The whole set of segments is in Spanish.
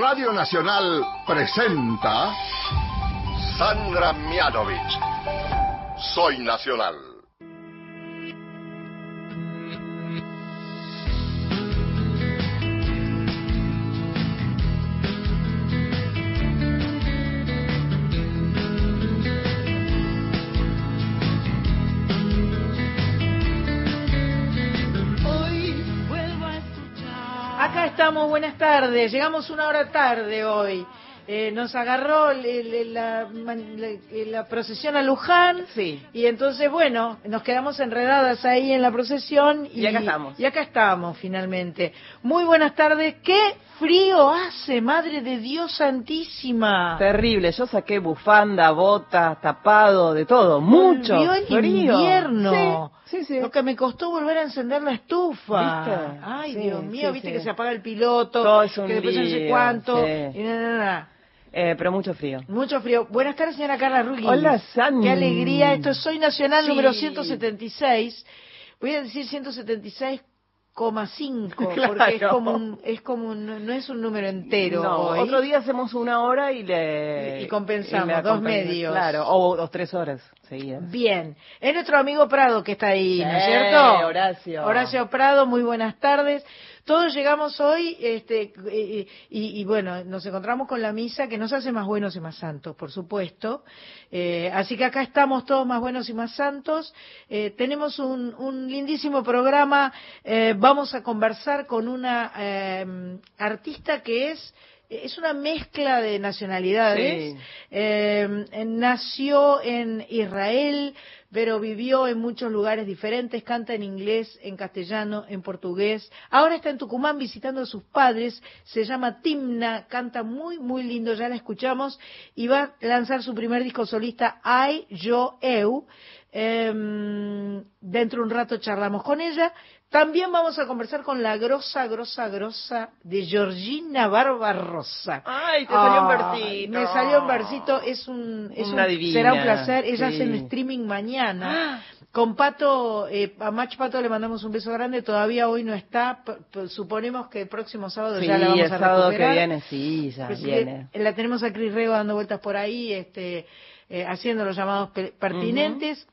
Radio Nacional presenta Sandra Mianovich. Soy Nacional. Buenas tardes. Llegamos una hora tarde hoy. Eh, nos agarró la, la- la procesión a Luján. Sí. Y entonces, bueno, nos quedamos enredadas ahí en la procesión. Y, Y acá estamos. Y acá estamos, finalmente. Muy buenas tardes. ¡Qué frío hace, Madre de Dios Santísima! Terrible, yo saqué bufanda, botas, tapado, de todo, mucho Volvió el frío. invierno. Sí, sí, sí. Lo que me costó volver a encender la estufa. ¿Viste? Ay, Dios mío, viste que se apaga el piloto, Todo es un que después no sé cuánto. y. Eh, pero mucho frío. Mucho frío. Buenas tardes, señora Carla Ruggi. Hola, Sandy. Qué alegría. Esto es Soy Nacional número 176. Voy a decir 176,5 porque es Claro. como un, es como un- no es un número entero no, hoy. otro día hacemos una hora y le... Y- y compensamos, dos medios. Claro, o dos, tres horas seguidas. Bien, es nuestro amigo Prado que está ahí, ¿no es cierto? Horacio. Horacio Prado, muy buenas tardes. Todos llegamos hoy, este, eh, y, y bueno, nos encontramos con la misa que nos hace más buenos y más santos, por supuesto. Eh, así que acá estamos todos más buenos y más santos. Eh, tenemos un, un lindísimo programa. Eh, vamos a conversar con una eh, artista que es es una mezcla de nacionalidades. Sí. Eh, nació en Israel, pero vivió en muchos lugares diferentes, canta en inglés, en castellano, en portugués. Ahora está en Tucumán visitando a sus padres, se llama Timna, canta muy, muy lindo, ya la escuchamos, y va a lanzar su primer disco solista, I, Yo, Eu. Em, dentro de un rato charlamos con ella. También vamos a conversar con la grosa, grosa, grosa de Georgina Barbarosa. Ay, te salió un versito. Me salió un versito, es un, es Una un- divina, será un placer. Ella sí. hace un streaming mañana. Con Pato, eh, a Mach Pato le mandamos un beso grande, todavía hoy no está, suponemos que el próximo sábado Sí, ya la vamos el a sábado que recuperar. viene, sí, ya Pues, viene. eh, La tenemos a Cris Rego dando vueltas por ahí, este, eh, haciendo los llamados pe- pertinentes.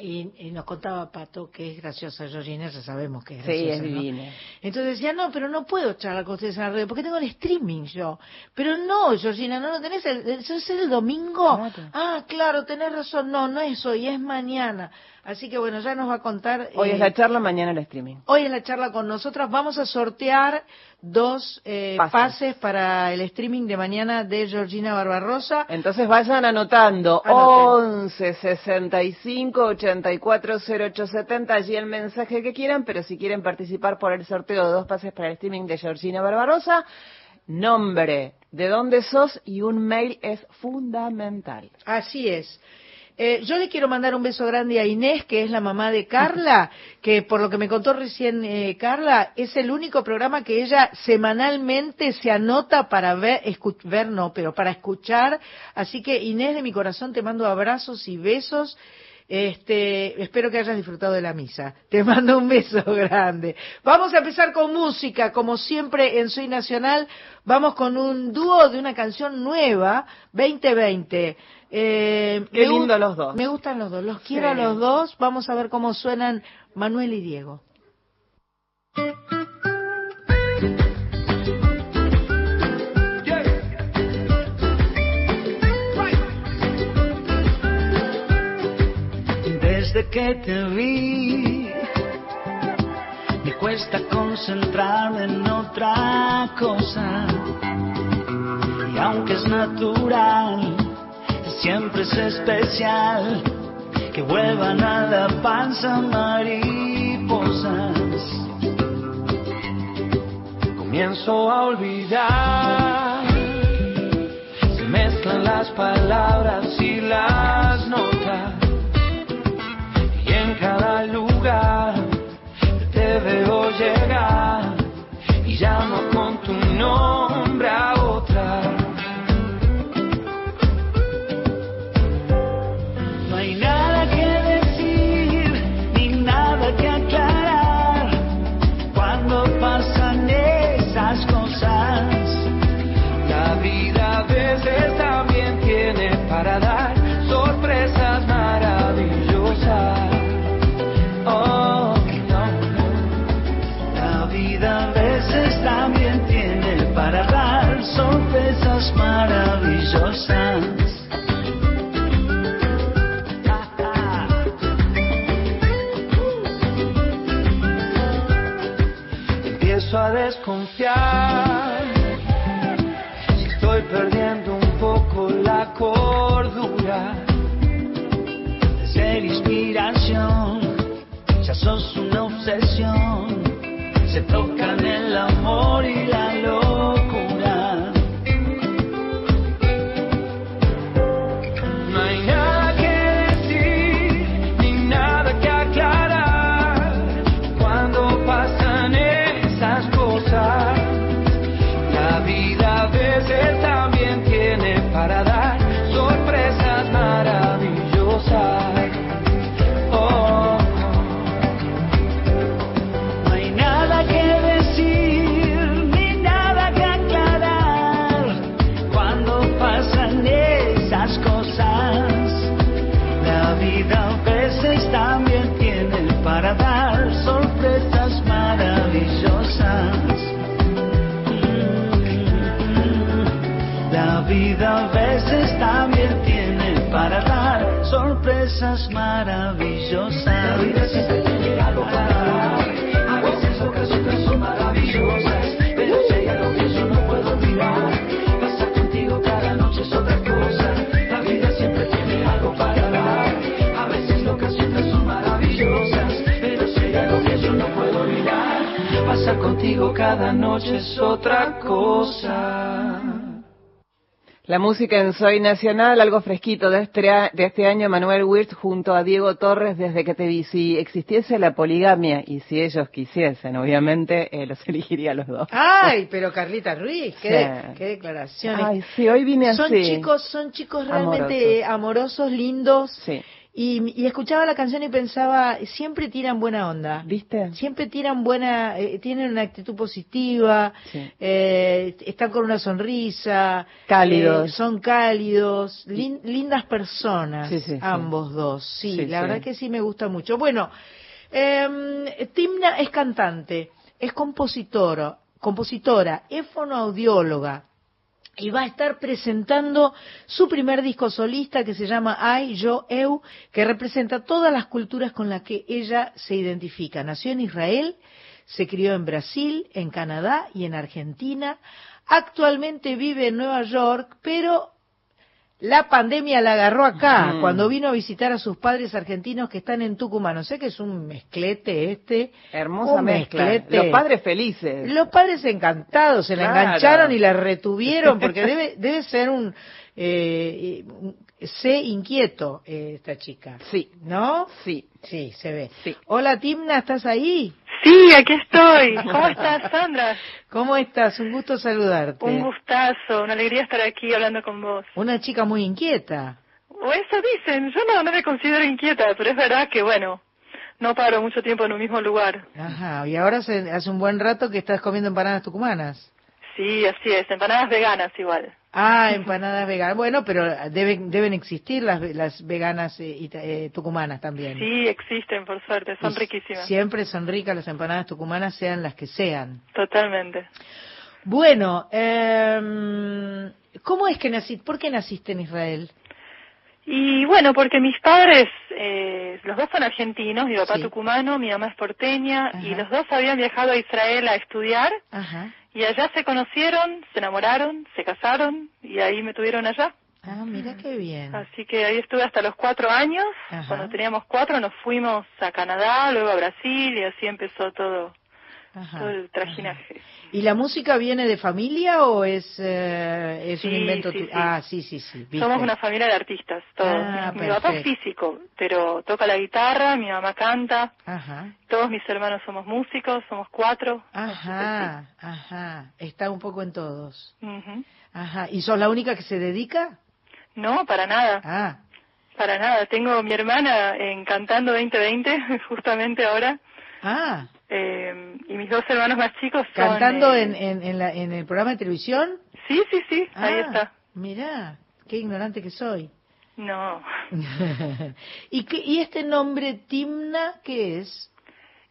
Y, y nos contaba Pato que es graciosa Georgina, ya sabemos que es Sí, graciosa. Entonces decía, no, pero no puedo charlar con ustedes en la radio, porque tengo el streaming yo. Pero no, Georgina, ¿no lo tenés? El, el- ¿Eso es el domingo? Claro. Ah, claro, tenés razón. No, no es hoy, es mañana. Así que bueno, ya nos va a contar. Hoy eh, es la charla, mañana el streaming. Hoy en la charla con nosotras vamos a sortear dos eh, Pases. pases para el streaming de mañana de Georgina Barbarosa. Entonces vayan anotando Anoten. 11 65 84 0870 allí el mensaje que quieran, pero si quieren participar por el sorteo de dos pases para el streaming de Georgina Barbarosa, nombre, de dónde sos y un mail es fundamental. Así es. Eh, yo le quiero mandar un beso grande a Inés, que es la mamá de Carla, que por lo que me contó recién eh, Carla, es el único programa que ella semanalmente se anota para ver, ver no, pero para escuchar. Así que Inés, de mi corazón, te mando abrazos y besos. Este, espero que hayas disfrutado de la misa. Te mando un beso grande. Vamos a empezar con música, como siempre en Soy Nacional. Vamos con un dúo de una canción nueva, 2020. Eh, Qué lindo los dos. Me gustan los dos, los quiero a los dos. Vamos a ver cómo suenan Manuel y Diego. Desde que te vi, me cuesta concentrarme en otra cosa. Y aunque es natural, siempre es especial que vuelvan a la panza mariposas. Comienzo a olvidar, se mezclan las palabras y las lugar te veo llegar y llamo con tu nombre Si estoy perdiendo un poco la cordura de ser inspiración, ya sos una obsesión. Se tocan el amor y la locura. Sorpresas maravillosas. La vida siempre tiene algo para dar. A veces ocasiones son maravillosas, pero si hay algo que yo no puedo olvidar, pasar contigo cada noche es otra cosa. La vida siempre tiene algo para dar. A veces ocasiones son maravillosas, pero si hay algo que yo no puedo olvidar, pasar contigo cada noche es otra cosa. La música en Soy Nacional, algo fresquito de este, a- de este año, Manuel Wirtz junto a Diego Torres, desde que te vi. Si existiese la poligamia y si ellos quisiesen, obviamente, eh, los elegiría a los dos. Ay, pero Carlita Ruiz, qué, Sí. qué declaraciones. Ay, sí, hoy vine son así. chicos, son chicos realmente amorosos, lindos. Sí. Y, y escuchaba la canción y pensaba, siempre tiran buena onda. ¿Viste? Siempre tiran buena, eh, tienen una actitud positiva, Sí. eh, están con una sonrisa, Cálidos. eh, son cálidos, lin- lindas personas, Sí, sí, sí. ambos dos. Sí, la verdad que sí me gusta mucho. Bueno, eh, Timna es cantante, es compositora, compositora, es fonoaudióloga y va a estar presentando su primer disco solista que se llama Ay, Yo, Eu, que representa todas las culturas con las que ella se identifica. Nació en Israel, se crió en Brasil, en Canadá y en Argentina. Actualmente vive en Nueva York, pero la pandemia la agarró acá, cuando vino a visitar a sus padres argentinos que están en Tucumán. No sé que es un mezclete este. Hermosa un mezcla. mezclete. Los padres felices. Los padres encantados, se la engancharon y la retuvieron, porque debe, debe ser un, eh, sé inquieto eh, esta chica. Sí. ¿No? Sí. Sí, se ve. Sí. Hola Timna, ¿estás ahí? Sí, aquí estoy. ¿Cómo estás, Sandra? ¿Cómo estás? Un gusto saludarte. Un gustazo, una alegría estar aquí hablando con vos. Una chica muy inquieta. O eso dicen, yo no, no me considero inquieta, pero es verdad que, bueno, no paro mucho tiempo en un mismo lugar. Ajá, y ahora hace, hace un buen rato que estás comiendo empanadas tucumanas. Sí, así es, empanadas veganas igual. Ah, empanadas veganas. Bueno, pero deben, deben existir las, las veganas eh, eh, tucumanas también. Sí, existen, por suerte, son Y riquísimas. Siempre son ricas las empanadas tucumanas, sean las que sean. Totalmente. Bueno, eh, ¿cómo es que naciste? ¿Por qué naciste en Israel? Y bueno, porque mis padres, eh, los dos son argentinos, mi papá Sí. tucumano, mi mamá es porteña, y los dos habían viajado a Israel a estudiar, Ajá. Y allá se conocieron, se enamoraron, se casaron, y ahí me tuvieron allá. Ah, mira qué bien. Así que ahí estuve hasta los cuatro años. Ajá. Cuando teníamos cuatro nos fuimos a Canadá, luego a Brasil y así empezó todo, Ajá. todo el trajinaje. ¿Y la música viene de familia o es, eh, es un invento sí, tu- sí. Ah, sí, sí, sí. ¿viste? Somos una familia de artistas, todos. Ah, mi, mi papá es físico, pero toca la guitarra, mi mamá canta, Ajá. todos mis hermanos somos músicos, somos cuatro. Ajá, ajá. Está un poco en todos. Ajá. ¿Y sos la única que se dedica? No, para nada, Ah, para nada. Tengo mi hermana en Cantando 2020, justamente ahora, ah. Eh, y mis dos hermanos más chicos son... ¿Cantando eh, en, en, en, la- en el programa de televisión? Sí, sí, sí, ahí Ah, está. Mirá, qué ignorante que soy. No. ¿Y, qué, ¿Y este nombre Timna qué es?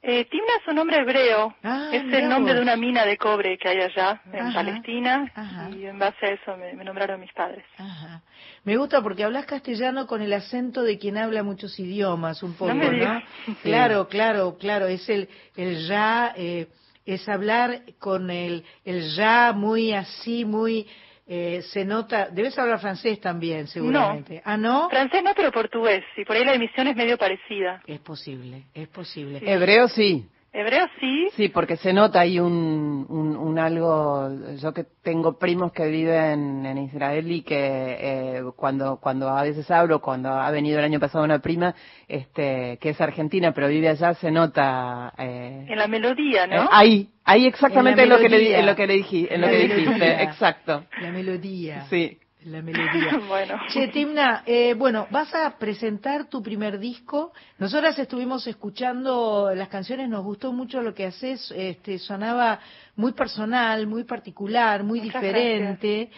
Eh, Timna es un nombre hebreo. Ah, es el nombre de una mina de cobre que hay allá en Ajá, Palestina. ajá. Y en base a eso me, me nombraron mis padres. Ajá. Me gusta porque hablas castellano con el acento de quien habla muchos idiomas, un poco, No. Claro, claro, claro. Es el, el ya, eh, es hablar con el, el ya muy así, muy... eh, se nota, debes hablar francés también, seguramente. ¿Ah, no? Francés no, pero portugués. Y por ahí la emisión es medio parecida. Es posible, es posible. Hebreo sí. Hebreo sí. Sí, porque se nota ahí un, un, un algo. Yo que tengo primos que viven en Israel y que eh, cuando cuando a veces hablo, cuando ha venido el año pasado una prima, este, que es argentina pero vive allá, se nota. Eh, En la melodía, ¿no? eh, ahí, ahí exactamente En lo que le en lo que le dije, en lo que melodía. dijiste, exacto. La melodía. Sí. La melodía. Bueno. Che, Timna, eh, bueno, vas a presentar tu primer disco. Nosotras estuvimos escuchando las canciones, nos gustó mucho lo que haces, este, sonaba muy personal, muy particular, muy Muchas diferente.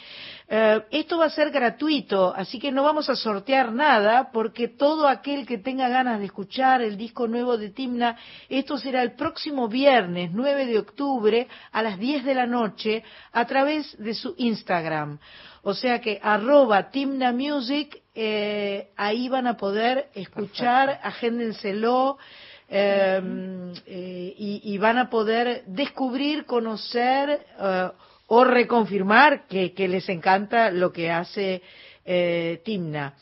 Eh, esto va a ser gratuito, así que no vamos a sortear nada, porque todo aquel que tenga ganas de escuchar el disco nuevo de Timna, esto será el próximo viernes 9 de octubre a las 10 de la noche a través de su Instagram. O sea que arroba Timna Music, eh, ahí van a poder escuchar, agéndenselo. Eh, eh, y, y van a poder descubrir, conocer eh, o reconfirmar que, que les encanta lo que hace eh, Timna.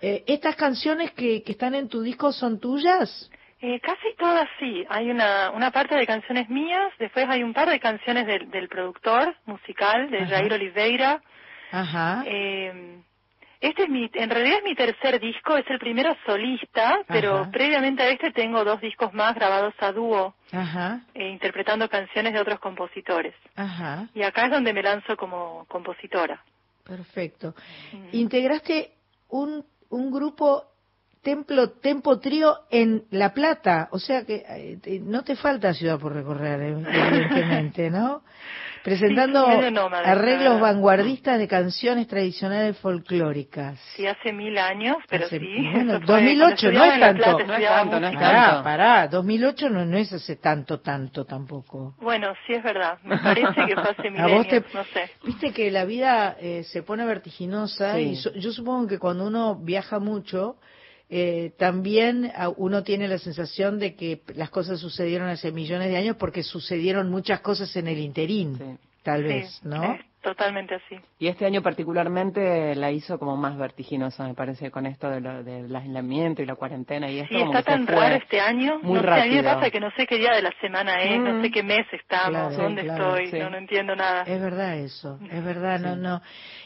Eh, ¿Estas canciones que, que están en tu disco son tuyas? Eh, casi todas sí. Hay una, una parte de canciones mías, después hay un par de canciones del, del productor musical, de Ajá. Jair Oliveira. Ajá. Eh, este es mi, en realidad es mi tercer disco, es el primero solista, pero Ajá. previamente a este tengo dos discos más grabados a dúo, eh, interpretando canciones de otros compositores. Ajá. Y acá es donde me lanzo como compositora. Perfecto. Mm. Integraste un, un grupo Templo Tempo Trío en La Plata, o sea que eh, no te falta ciudad por recorrer, evidentemente, ¿no? Presentando Sí, nómada, arreglos claro. vanguardistas de canciones tradicionales folclóricas. Sí, hace mil años, pero Hace- sí. bueno, eso fue 2008 cuando no es tanto. Plata, No es tanto, no es. Pará, tanto. pará, 2008 no, no es hace tanto, tanto tampoco. Bueno, sí es verdad. Me parece que fue hace A vos te- milenios, no sé. Viste que la vida eh, se pone vertiginosa Sí. y so- yo supongo que cuando uno viaja mucho, eh, también ah, uno tiene la sensación de que las cosas sucedieron hace millones de años porque sucedieron muchas cosas en el interín, Sí. tal Sí, vez, ¿no? Totalmente así. Y este año particularmente la hizo como más vertiginosa, me parece, con esto de lo- del aislamiento y la cuarentena y esto Sí, como está que tan raro este año. muy no sé, a mí me rápido. pasa que no sé qué día de la semana es, Mm. no sé qué mes estamos, Claro, dónde claro, estoy, sí. no, no entiendo nada. Es verdad eso, es verdad, no, Sí. no.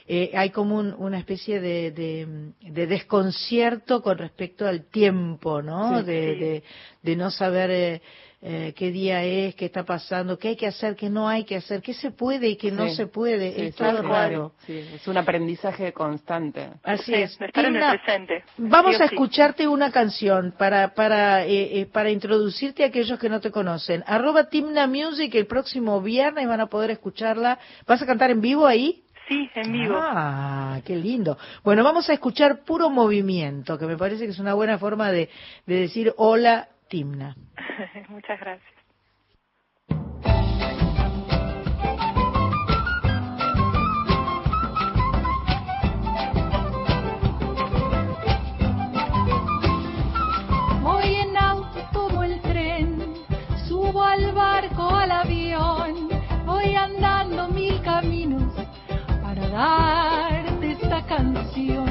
Eh, hay como un- una especie de, de, de desconcierto con respecto al tiempo, ¿no? Sí. de, Sí. de, de no saber eh, eh, qué día es, qué está pasando, qué hay que hacer, qué no hay que hacer, qué se puede y qué no se puede. Sí, es sí, todo sí. raro. Sí, es un aprendizaje constante. Así Sí, es. estar en el presente. Vamos a sí. escucharte una canción para para eh, eh, para introducirte a aquellos que no te conocen. Arroba Timna Music el próximo viernes van a poder escucharla. ¿Vas a cantar en vivo ahí? Sí, en vivo. Ah, qué lindo. Bueno, vamos a escuchar puro movimiento, que me parece que es una buena forma de, de decir hola, Timna. Muchas gracias. Voy en auto, tomo el tren, subo al barco, al avión, voy andando mil caminos para darte esta canción.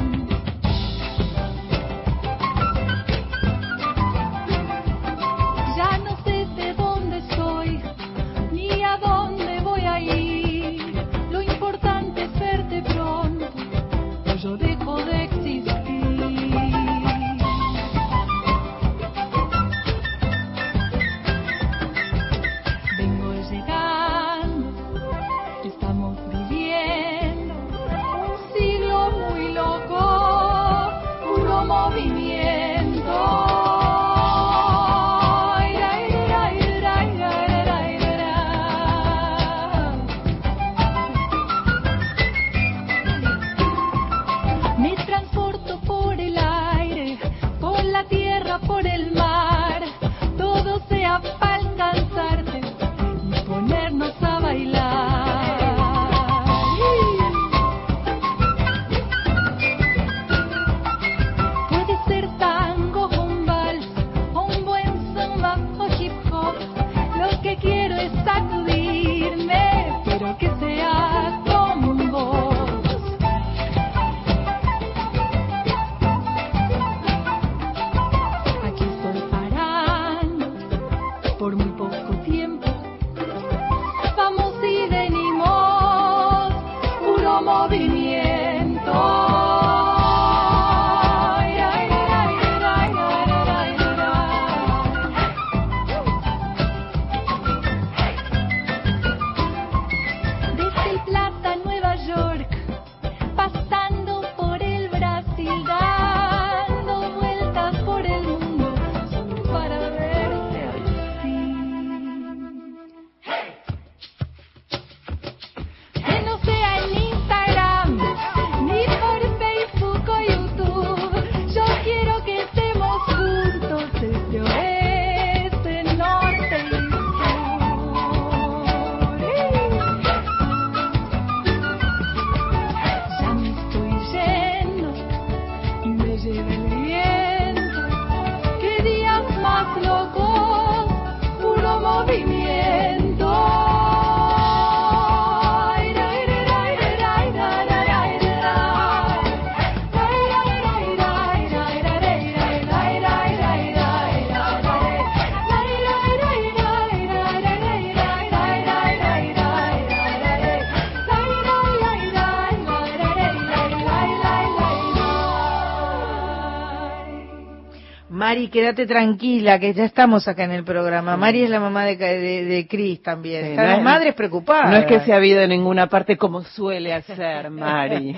Mari, quédate tranquila, que ya estamos acá en el programa. Mari es la mamá de, de, de Cris también. Sí, Están no las es- madres preocupadas. No es que se ha habido en ninguna parte como suele hacer, Mari.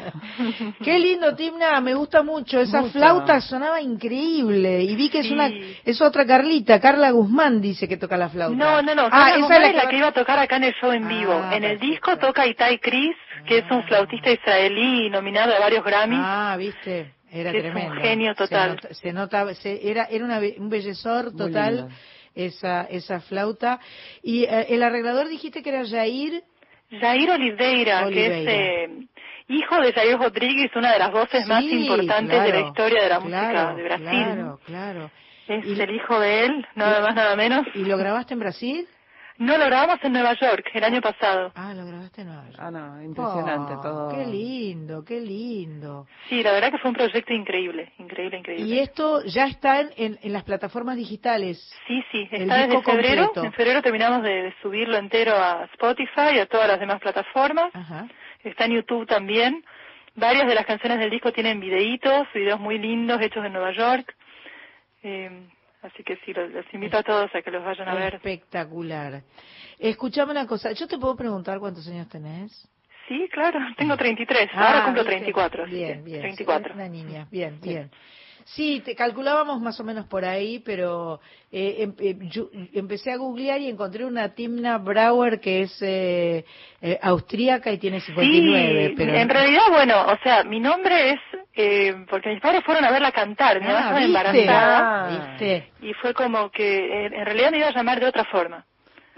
Qué lindo, Timna, me gusta mucho. Esa Mucho. flauta sonaba increíble. Y vi que es Sí. una es otra Carlita, Carla Guzmán dice que toca la flauta. No, no, no. Ah, Carla esa Guzmán es la que iba a tocar acá en el show en vivo. Ah, en el disco toca Itai Chris, que es un flautista israelí nominado a varios Grammys. Ah, viste, era Que es un tremendo. genio total. Se, nota- se notaba, se- era, era una un bellezor total esa, esa flauta. Y eh, el arreglador dijiste que era Jair. Jair Oliveira, Oliveira. que es eh, hijo de Jair Rodríguez, una de las voces más importantes de la historia de la claro, música de Brasil. Claro, claro. Es Y- el hijo de él, nada más, nada menos. ¿Y lo grabaste en Brasil? No, lo grabamos en Nueva York el año pasado. Ah, lo grabaste en Nueva York. Ah, no, impresionante Oh, todo. Qué lindo, qué lindo. Sí, la verdad que fue un proyecto increíble, increíble, increíble. Y esto ya está en, en, en las plataformas digitales. Sí, sí, El está desde disco febrero. completo. En febrero terminamos de, de subirlo entero a Spotify y a todas las demás plataformas. Ajá. Está en YouTube también. Varias de las canciones del disco tienen videitos, videos muy lindos hechos en Nueva York. Eh, así que sí, los, los invito a todos a que los vayan a ver. Espectacular. Escuchame una cosa, ¿yo te puedo preguntar cuántos años tenés? Sí, claro, tengo 33, ahora Ah, cumplo ¿viste? 34. así Bien, bien. 34. Una niña, bien, bien. Sí, te calculábamos más o menos por ahí, pero eh, em- eh, yo empecé a googlear y encontré una Timna Brauer que es eh, eh, austríaca y tiene 59, Sí, pero en realidad, bueno, o sea, mi nombre es, eh, porque mis padres fueron a verla cantar, mi mamá ah, estaba embarazada, ¿Viste? y fue como que, en realidad me iba a llamar de otra forma.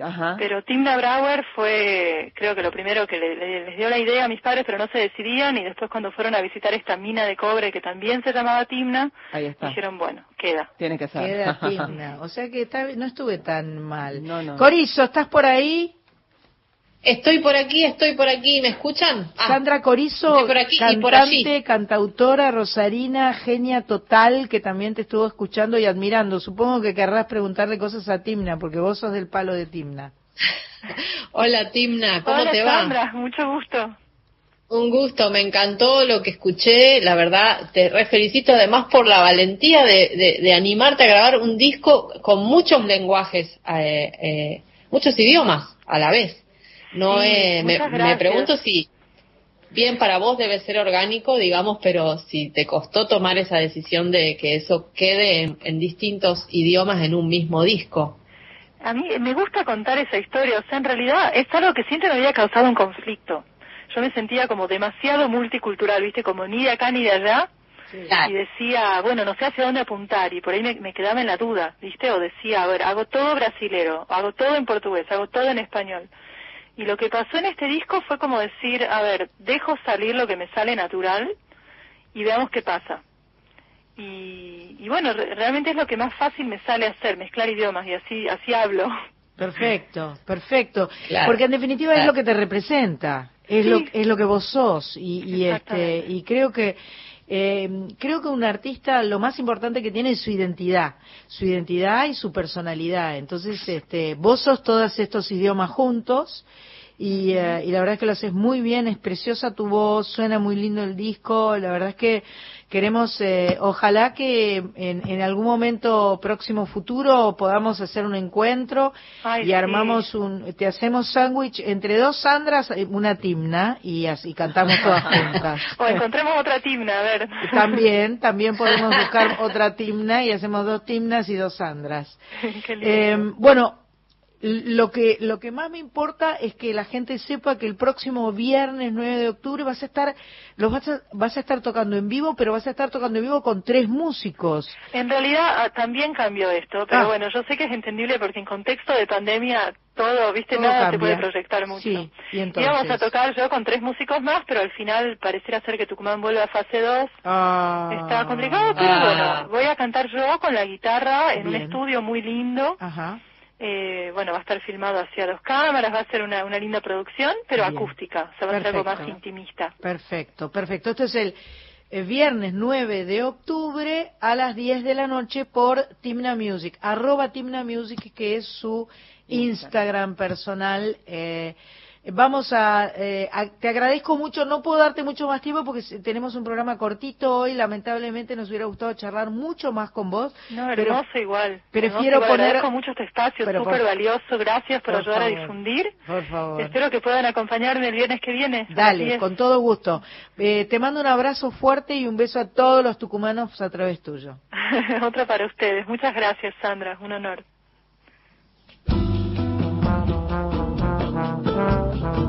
Ajá. Pero Timna Brauer fue, creo que lo primero que le- le- les dio la idea a mis padres, pero no se decidían, y después cuando fueron a visitar esta mina de cobre que también se llamaba Timna, Ahí está. dijeron, bueno, queda. Tiene que ser. Queda Timna. O sea que está- no estuve tan mal. No, no. Corizo, ¿estás por ahí? Estoy por aquí, estoy por aquí, ¿me escuchan? Ah, Sandra Corizo, estoy por aquí y por cantante, allí. cantautora, rosarina, genia total, que también te estuvo escuchando y admirando. Supongo que querrás preguntarle cosas a Timna, porque vos sos del palo de Timna. Hola Timna, ¿cómo Hola te va? Sandra, mucho gusto. Un gusto, me encantó lo que escuché, la verdad, te re felicito además por la valentía de, de- de animarte a grabar un disco con muchos lenguajes, eh, eh, muchos idiomas a la vez. No Sí, eh, me, pregunto si bien para vos debe ser orgánico, digamos, pero si te costó tomar esa decisión de que eso quede en, en distintos idiomas en un mismo disco. A mí me gusta contar esa historia, o sea, en realidad es algo que siempre me había causado un conflicto. Yo me sentía como demasiado multicultural, ¿viste? Como ni de acá ni de allá. Y decía, bueno, no sé hacia dónde apuntar, y por ahí me, me quedaba en la duda, ¿viste? O decía, a ver, hago todo brasilero, hago todo en portugués, hago todo en español. Y lo que pasó en este disco fue como decir, a ver, dejo salir lo que me sale natural y veamos qué pasa. Y, y bueno, re- realmente es lo que más fácil me sale hacer, mezclar idiomas, y así, así hablo. Perfecto, perfecto. Claro, Porque en definitiva es lo que te representa, es Sí. lo es lo que vos sos y, y este y creo que eh, creo que un artista lo más importante que tiene es su identidad, su identidad y su personalidad. Entonces, este, vos sos todos estos idiomas juntos y, eh, y la verdad es que lo haces muy bien, es preciosa tu voz, suena muy lindo el disco, la verdad es que queremos, eh, ojalá que en, en algún momento próximo futuro podamos hacer un encuentro Ay, y sí. armamos un, te hacemos sándwich entre dos Sandras, eh, una timna y así cantamos todas juntas. O encontremos otra timna, a ver. También, también podemos buscar otra timna y hacemos dos timnas y dos Sandras. Qué lindo. Eh, bueno, lo que lo que más me importa es que la gente sepa que el próximo viernes 9 de octubre vas a estar los vas a, vas a estar tocando en vivo, pero vas a estar tocando en vivo con tres músicos. En realidad ah, también cambió esto, pero Ah. bueno, yo sé que es entendible porque en contexto de pandemia todo, viste, Todo nada se cambia. puede proyectar mucho. Sí, y entonces. Íbamos a tocar yo con tres músicos más, pero al final pareciera ser que Tucumán vuelve a fase 2. Ah. Está complicado, pero Ah. bueno, voy a cantar yo con la guitarra en un estudio muy lindo. Ajá. Eh, bueno, va a estar filmado hacia dos cámaras, va a ser una, una linda producción, pero Bien. acústica, o sea, va a ser algo más intimista. Perfecto, perfecto. Esto es el eh, viernes 9 de octubre a las 10 de la noche por Timna Music, arroba Timna Music, que es su Instagram personal. eh, Vamos a, eh, a- te agradezco mucho, no puedo darte mucho más tiempo porque tenemos un programa cortito hoy, lamentablemente nos hubiera gustado charlar mucho más con vos. No, pero hermoso igual. prefiero Hermoso poner- Agradezco mucho este espacio, Pero súper valioso. Gracias por, por ayudar favor. a difundir. Por favor. Espero que puedan acompañarme el viernes que viene. Dale, con todo gusto. Eh, te mando un abrazo fuerte y un beso a todos los tucumanos a través tuyo. Otra para ustedes. Muchas gracias, Sandra. Un honor. Thank you.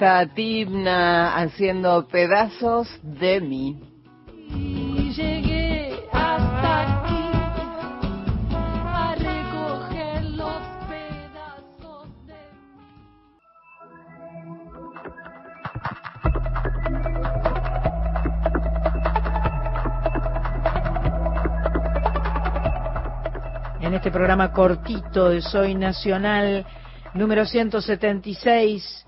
Está Timna haciendo pedazos de mí. Y llegué hasta aquí a recoger los pedazos de En este programa cortito de Soy Nacional, número 176,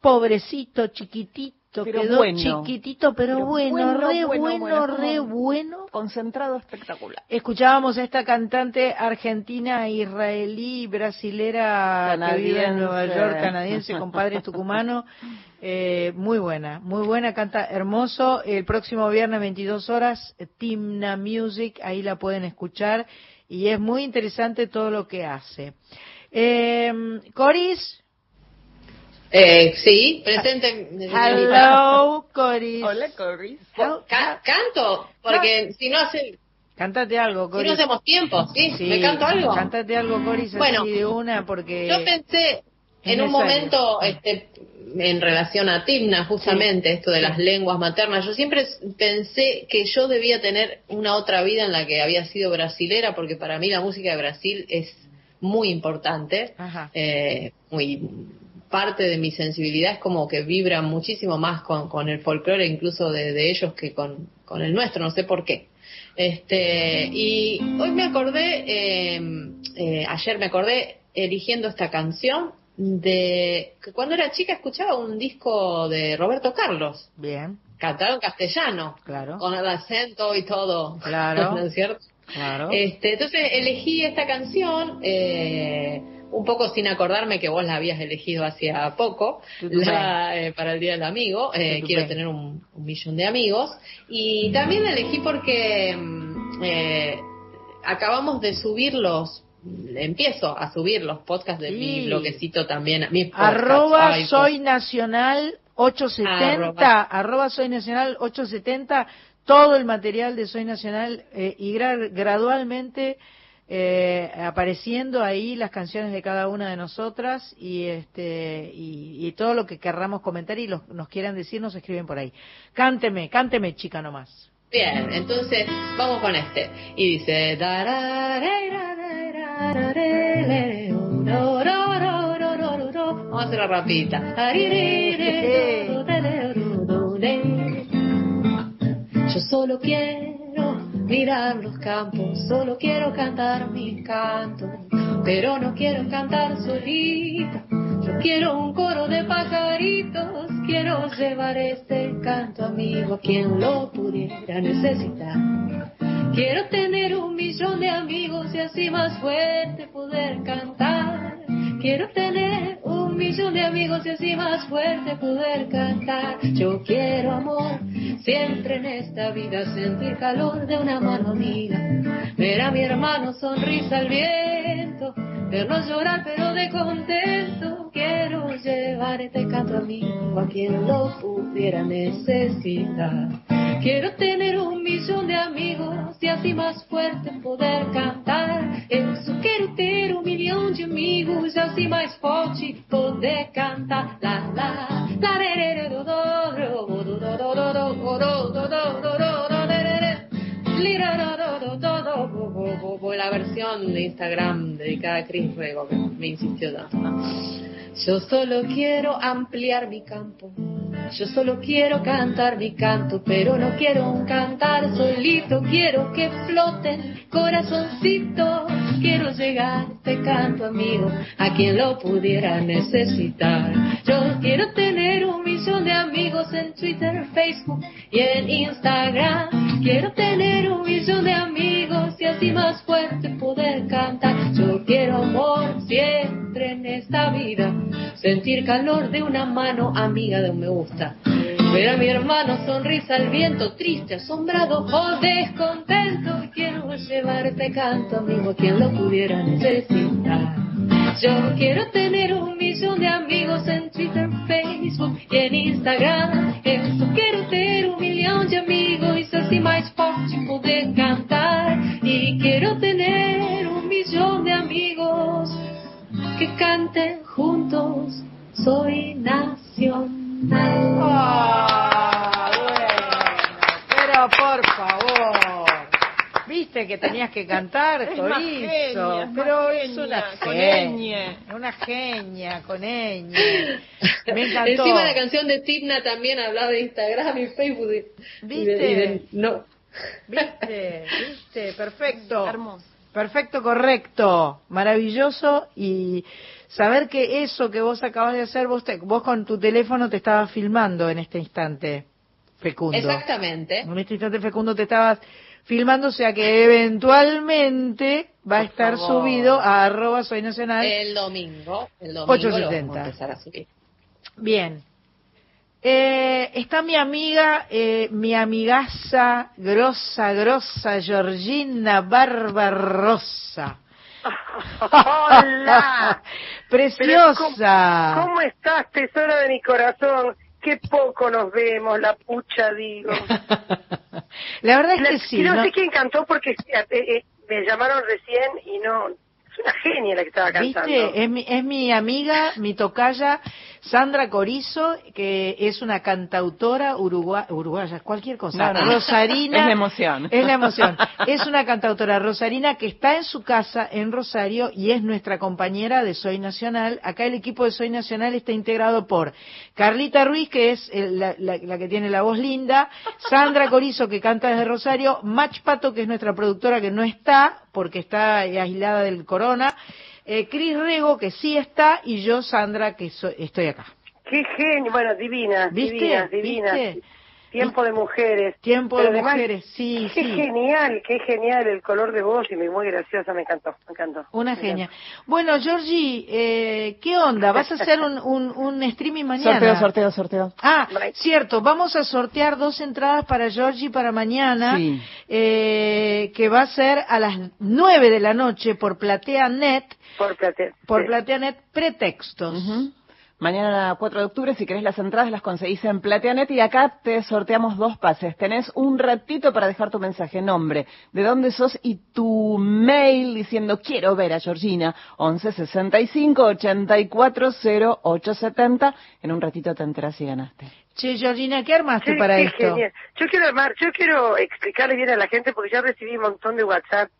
pobrecito, chiquitito, Pero quedó bueno. chiquitito, pero, Pero bueno, bueno, re bueno, re bueno. Concentrado espectacular. Escuchábamos a esta cantante argentina, israelí, brasilera, que vive en Nueva. York, canadiense, con padres tucumanos. Eh, muy buena, muy buena, canta hermoso. El próximo viernes 22 horas, Timna Music, ahí la pueden escuchar y es muy interesante todo lo que hace. Eh, Coris, Eh, sí, presente. hello, Coris. Hola, Coris. Ca- canto, porque si no hace, Cántate algo, si Coris. no hacemos tiempo, ¿sí? Sí, ¿Me canto algo? Cántate algo, Coris, Bueno, así de una, porque... Yo pensé en un momento este, en relación a Timna, justamente, esto de las lenguas maternas, yo siempre pensé que yo debía tener una otra vida en la que había sido brasilera, porque para mí la música de Brasil es muy importante, Ajá. eh, muy parte de mi sensibilidad es como que vibra muchísimo más con, con el folclore incluso de, de ellos que con, con el nuestro, no sé por qué. Este, y hoy me acordé, eh, eh, ayer me acordé eligiendo esta canción de que cuando era chica escuchaba un disco de Roberto Carlos, Bien, cantado en castellano, claro, con el acento y todo, Claro. ¿no es cierto? claro. Este, entonces elegí esta canción, eh, un poco sin acordarme que vos la habías elegido hacía poco, la, eh, para el Día del Amigo. eh, quiero tener un, un millón de amigos. Y también la elegí porque mm, eh, acabamos de subir los, empiezo a subir los podcasts de mi Sí. bloquecito también. mis podcasts. Arroba Ay, soy nacional 870, Arroba. arroba soy nacional 870, todo el material de Soy Nacional eh, y gra- gradualmente eh, apareciendo ahí las canciones de cada una de nosotras y este y, y todo lo que querramos comentar y los- nos quieran decir nos escriben por ahí. Cánteme, cánteme chica nomás. Bien, entonces vamos con este. Y dice... Vamos a hacerla rapidita. Yo solo quiero mirar los campos, solo quiero cantar mi canto, pero no quiero cantar solita. Yo quiero un coro de pajaritos, quiero llevar este canto amigo a quien lo pudiera necesitar. Quiero tener un millón de amigos y así más fuerte poder cantar. Quiero tener un millón de amigos y así más fuerte poder cantar. Yo quiero amor, siempre en esta vida sentir calor de una mano amiga. Ver a mi hermano sonrisa al viento, verlo llorar pero de contento. Quiero llevar este canto amigo a quien lo pudiera necesitar. Quiero tener un millón de amigos e así mais forte poder cantar. Ter um amigos é o sim mais forte poder cantar. Lá, lá, lá, La versión de Instagram dedicada a Chris Rego que me insistió tanto. Yo solo quiero ampliar mi campo. Yo solo quiero cantar mi canto, pero no quiero cantar solito. Quiero que floten corazoncitos. Quiero llegar este canto amigo a quien lo pudiera necesitar. Yo quiero tener un millón de amigos en Twitter, Facebook y en Instagram. Quiero tener un millón de amigos y así más fuerte poder cantar. Yo quiero amor siempre en esta vida. Sentir calor de una mano amiga de un me gusta. Ver a mi hermano sonrisa al viento, triste, asombrado o descontento. Quiero llevar este canto amigo quien lo pudiera necesitar. Yo quiero tener un millón de amigos en Twitter, Facebook y en Instagram. Eu só quero ter um milhão de amigos, assim mais forte poder cantar. E quero tener un millón de amigos que canten juntos. Soy nacional. Ah, bueno, pero por favor. Viste que tenías que cantar, Es genia, pero es una con genia, una genia, con ñ. Me encantó. Encima la canción de Tigna también hablaba de Instagram y Facebook. y- y de- y de- ¿Viste? no. Viste, viste, perfecto. Hermoso. Perfecto, correcto, maravilloso y saber que eso que vos acabas de hacer, vos, te- vos con tu teléfono te estabas filmando en este instante, Fecundo. Exactamente. En este instante, Fecundo, te estabas filmando, o sea que eventualmente va a Por estar favor. subido a arroba soy nacional. El domingo. El domingo 8.70. lo vamos a empezar a subir. Bien. Eh, está mi amiga, eh, mi amigaza, grosa, grosa, Georgina Barbarosa. Hola. Preciosa. ¿Cómo, cómo estás, tesoro de mi corazón? Qué poco nos vemos, la pucha, digo. La verdad es La- que sí. no, ¿no? sé quién cantó porque eh, eh, me llamaron recién y no... Es una genia la que estaba cantando. ¿Viste? Es mi, es mi amiga, mi tocaya, Sandra Corizo, que es una cantautora urugua- uruguaya, cualquier cosa. No, no. Rosarina. Es la emoción. Es la emoción. Es una cantautora rosarina que está en su casa en Rosario y es nuestra compañera de Soy Nacional. Acá el equipo de Soy Nacional está integrado por Carlita Ruiz, que es la, la- la que tiene la voz linda, Sandra Corizo, que canta desde Rosario, Mach Pato, que es nuestra productora que no está porque está aislada del corona, eh, Cris Rego, que sí está, y yo, Sandra, que so- estoy acá. Qué genio, bueno, divina, ¿Viste? divina, divina. ¿Viste? Tiempo de mujeres. Tiempo Pero de además, mujeres, sí, Qué sí. genial, qué genial el color de voz y muy, muy graciosa, me encantó, me encantó. Una Me genia. encantó. Bueno, Georgie, eh, ¿qué onda? ¿Vas a hacer un, un, un streaming mañana? Sorteo, sorteo, sorteo. Ah, Right. cierto, vamos a sortear dos entradas para Georgie para mañana, Sí. eh, que va a ser a las nueve de la noche por PlateaNet, Por plate. por sí. PlateaNet Pretextos. Mañana 4 de octubre, si querés las entradas, las conseguís en Plateanet y acá te sorteamos dos pases. Tenés un ratito para dejar tu mensaje, nombre, de dónde sos y tu mail diciendo quiero ver a Georgina, 11 65 84 0870. En un ratito te enteras si ganaste. Che, Georgina, ¿qué armaste Sí, para qué esto? genial. Yo quiero armar, yo quiero explicarle bien a la gente porque ya recibí un montón de WhatsApp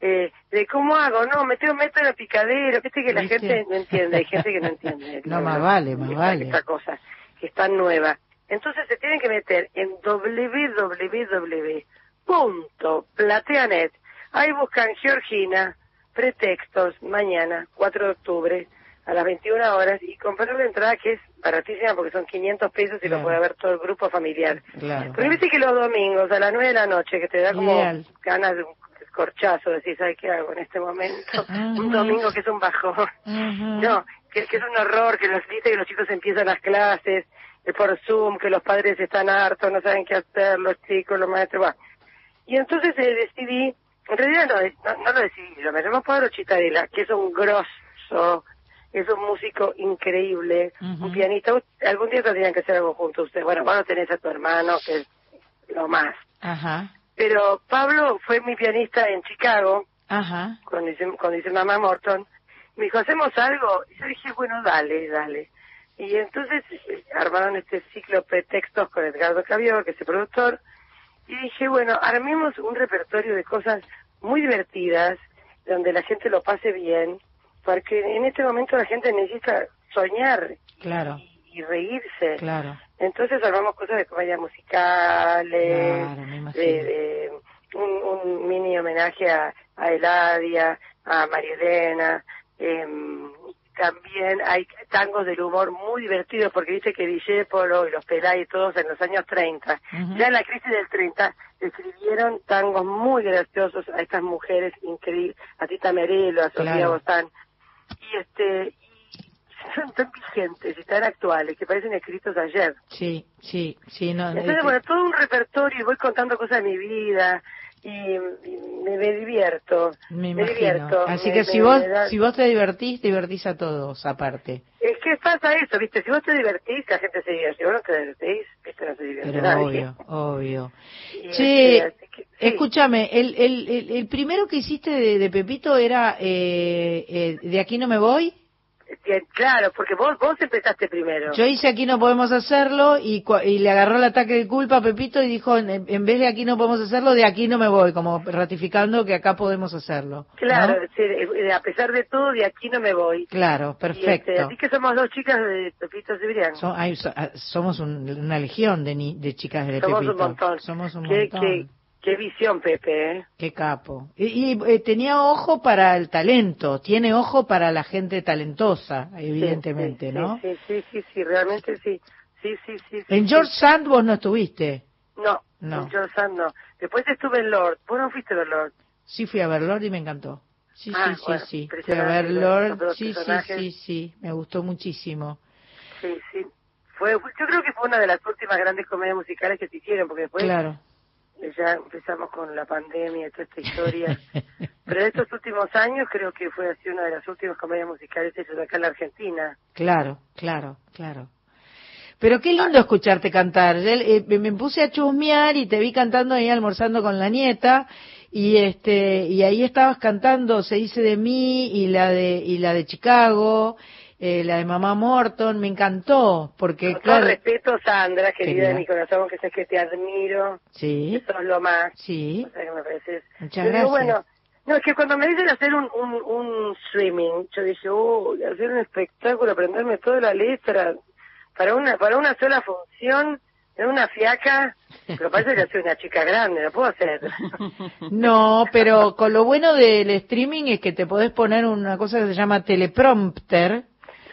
eh, de cómo hago, no, me tengo meto en el picadero, viste que la ¿Viste? gente no entiende, hay gente que no entiende. No, más vale, más esta- vale. Esta cosa, que es tan nueva. Entonces se tienen que meter en www.plateanet. Ahí buscan Georgina, pretextos, mañana, 4 de octubre, a las 21 horas, y comprar una entrada que es baratísima porque son 500 pesos y Claro. lo puede ver todo el grupo familiar. Claro. Porque viste que los domingos a las 9 de la noche, que te da como Ideal. ganas de un corchazo, decís, ¿sabes qué hago en este momento? Un domingo que es un bajón. No, que, que es un horror, que los viste que los chicos empiezan las clases eh, por Zoom, que los padres están hartos, no saben qué hacer, los chicos, los maestros, va. Y entonces eh, decidí, en realidad no, no, no lo decidí yo, me llamó Pablo Chitadela, que es un grosso, es un músico increíble, un pianista. Algún día tendrían que hacer algo juntos ustedes. Bueno, vos no tenés a tu hermano, que es lo más. Ajá, Pero Pablo fue mi pianista en Chicago, ajá. cuando hice, cuando hice Mamá Morton. Me dijo, ¿hacemos algo? Y yo dije, bueno, dale, dale. Y entonces eh, armaron este ciclo pretextos con Edgardo Cavior, que es el productor. Y dije, bueno, armemos un repertorio de cosas muy divertidas, donde la gente lo pase bien, porque en este momento la gente necesita soñar Claro, y reírse. claro. Entonces armamos cosas de comedia musicales, Claro, me imagino. de, de un, un mini homenaje a, a Eladia, a María Elena. em, también hay tangos del humor muy divertidos, porque dice que Discépolo y los Pelay todos en los años 30, Ujú. ya en la crisis del 30, escribieron tangos muy graciosos a estas mujeres increíbles, a Tita Merelo, a Sofía Claro. Y este y son tan vigentes y tan actuales que parecen escritos ayer. Sí, sí, sí, no. Entonces, bueno, todo un repertorio y voy contando cosas de mi vida y, y me, me divierto. me divierto. Así me- que si vos, da- si vos te divertís, divertís a todos, aparte. Es que pasa eso, ¿viste? Si vos te divertís, la gente se divierte. Si vos no te divertís, ¿viste? No se divierte Pero nadie. obvio, obvio. Y, Che, este, así que- sí. escúchame, el, el, el, el primero que hiciste de, de Pepito era eh, eh, De aquí no me voy. Claro, porque vos vos empezaste primero. Yo hice Aquí no podemos hacerlo y, y le agarró el ataque de culpa a Pepito y dijo, en, en vez de Aquí no podemos hacerlo, de aquí no me voy, como ratificando que acá podemos hacerlo. ¿no? Claro, sí, eh, a pesar de todo, de aquí no me voy. Claro, Y, perfecto. este, así que somos dos chicas de Pepito Cibrián. So- ah, somos un- una legión de, ni- de chicas de somos Pepito. un montón. Somos un montón. Qué, visión, Pepe, ¿eh? Qué capo. Y, y, eh, tenía ojo para el talento, tiene ojo para la gente talentosa, evidentemente, Sí, sí, ¿no? Sí, sí, sí, sí, realmente sí. Sí, sí, sí. En. George Sand vos no estuviste. No, No. en George Sand no. Después estuve en Lord. ¿Vos no fuiste a ver Lord? Sí fui a ver Lord y me encantó. Sí, Ah, sí, bueno, sí, sí. Fui a ver Lord, sí, sí, sí, sí. Me gustó muchísimo. Sí, sí. Fue, yo creo que fue una de las últimas grandes comedias musicales que se hicieron, porque después Claro. Ya empezamos con la pandemia y toda esta historia. Pero estos últimos años creo que fue así una de las últimas comedias musicales hechas acá en la Argentina. Claro, claro, claro. Pero qué lindo escucharte cantar. Yo, eh, me puse a chusmear y te vi cantando ahí almorzando con la nieta y este y ahí estabas cantando Se dice de mí y la de y la de Chicago, eh, la de Mamá Morton, me encantó porque Con claro, todo respeto, Sandra, querida Querida. de mi corazón, que sé que te admiro, sí, que sos lo más. sí, O sea, que me pareces... Muchas digo, gracias. bueno, no, es que cuando me dicen hacer un, un, un streaming, yo dije, uy, hacer un espectáculo, aprenderme toda la letra, para una para una sola función, en una fiaca, pero parece que soy una chica grande, no puedo hacer. No, pero con lo bueno del streaming es que te podés poner una cosa que se llama teleprompter.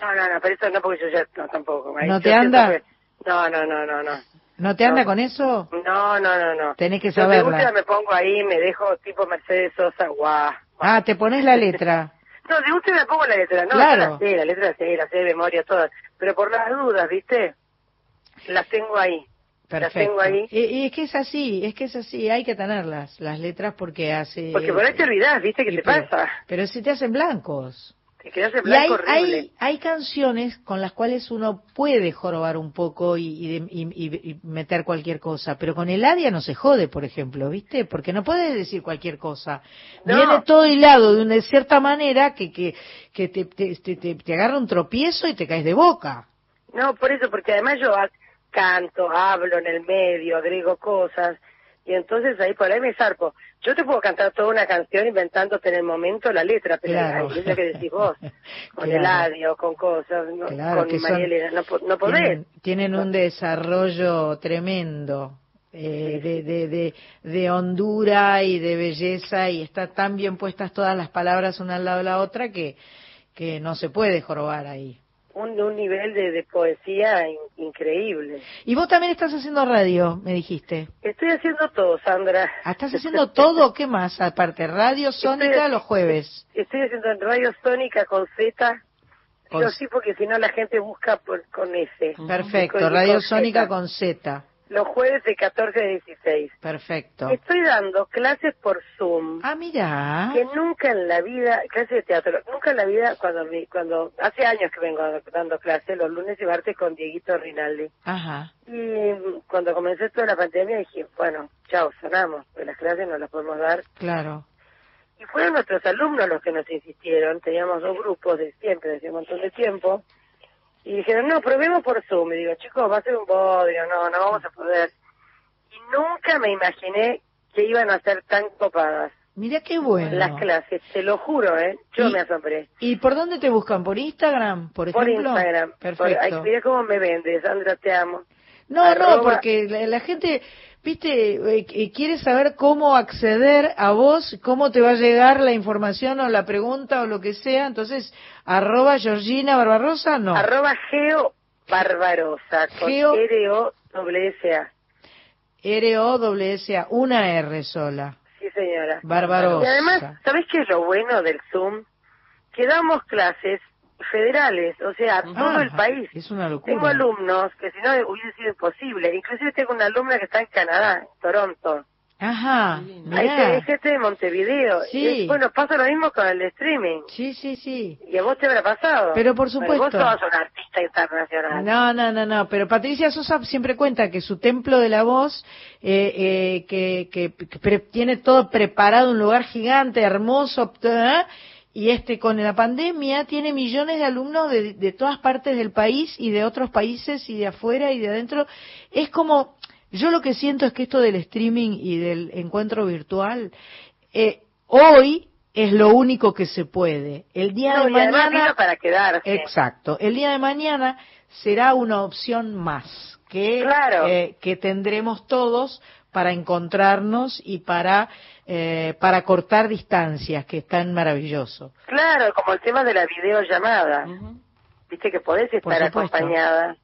No, no, no, pero eso no, porque yo ya, no, tampoco. ¿No Yo te anda? que- No, no, no, no, no. ¿No te anda No. con eso? No, no, no, no. Tenés que Yo de saberla. última me pongo ahí, me dejo tipo Mercedes Sosa, guau. Ah, te pones la letra. No, de última me pongo la letra, no, Claro. yo la sé, la letra sé, la sé de memoria todas, pero por las dudas, ¿viste? Las tengo ahí. Las Perfecto. tengo ahí. Y, y es que es así, es que es así, hay que tenerlas, las letras porque hace... Porque por ahí te olvidás, ¿viste? ¿Qué y te pero- pasa? Pero se te hacen blancos. Y hay, horrible. hay, hay canciones con las cuales uno puede jorobar un poco y, y y- y- meter cualquier cosa, pero con el Adia no se jode, por ejemplo, ¿viste? Porque no puedes decir cualquier cosa. No. Viene todo hilado de una cierta manera que, que, que te, te, te- te- agarra un tropiezo y te caes de boca. No, por eso, porque además yo canto, hablo en el medio, agrego cosas, y entonces ahí por ahí me zarpo. Yo te puedo cantar toda una canción inventándote en el momento la letra, pero Claro. es lo que decís vos, con Claro. el audio, con cosas, ¿no? Claro, con Elena, no, no podés. Tienen, tienen un desarrollo tremendo eh, de, de, de, de hondura y de belleza y está tan bien puestas todas las palabras una al lado de la otra que, que no se puede jorobar ahí. Un, un nivel de, de poesía in- increíble. Y vos también estás haciendo radio, me dijiste. Estoy haciendo todo, Sandra. Ah, ¿Estás haciendo todo? ¿Qué más? Aparte, radio sónica Estoy- los jueves. Estoy haciendo en Radio Sónica con Z. Con- Yo sí, porque si no la gente busca por, con S. Perfecto, Con- radio con sónica con Z. Los jueves de 14 a 16. Perfecto. Estoy dando clases por Zoom. Ah, mira. Que nunca en la vida, clases de teatro, nunca en la vida, cuando, cuando hace años que vengo dando clases, los lunes y martes con Dieguito Rinaldi. Ajá. Y cuando comenzó toda la pandemia dije, bueno, chao, sanamos, porque las clases no las podemos dar. Claro. Y fueron nuestros alumnos los que nos insistieron, teníamos dos grupos de siempre, de hace un montón de tiempo, y dijeron, no, probemos por Zoom. Y digo, chicos, va a ser un bodrio, no, no vamos a poder. Y nunca me imaginé que iban a ser tan copadas Mira qué bueno. las clases, te lo juro, ¿eh? Yo me asombré. ¿Y por dónde te buscan? ¿Por Instagram, por Por ejemplo? Instagram. Por, Perfecto. ay, mira cómo me vendes, Sandra, te amo. No, no, arroba- porque la, la gente, viste, eh, eh, quiere saber cómo acceder a vos, cómo te va a llegar la información o la pregunta o lo que sea. Entonces, arroba Georgina Barbarosa, no. Arroba Geo Barbarosa, con Geo- R-O-S-A. R-O-W-S-A, una R sola. Sí, señora. Barbarosa. Y además, ¿sabés qué es lo bueno del Zoom? Que damos clases federales, o sea, todo el país. Es una locura. Tengo alumnos que si no hubiese sido imposible. Inclusive tengo una alumna que está en Canadá, en Toronto. Ajá, Hay mirá. gente de Montevideo. Sí. Es- bueno, pasa lo mismo con el streaming. Sí, sí, sí. Y a vos te habrá pasado. Pero por Bueno, vos supuesto. sos un artista internacional. No, no, no, no, pero Patricia Sosa siempre cuenta que su templo de la voz, eh, eh, que, que, que pre- tiene todo preparado, un lugar gigante, hermoso, ¿eh? Y este con la pandemia tiene millones de alumnos de, de todas partes del país y de otros países y de afuera y de adentro. Es como, yo lo que siento es que esto del streaming y del encuentro virtual, eh, hoy es lo único que se puede. El día No, de mañana... para quedarse. Exacto. El día de mañana será una opción más que, Claro. eh, que tendremos todos para encontrarnos y para, eh, para cortar distancias, que es tan maravilloso. Claro, como el tema de la videollamada. Viste que podés estar acompañada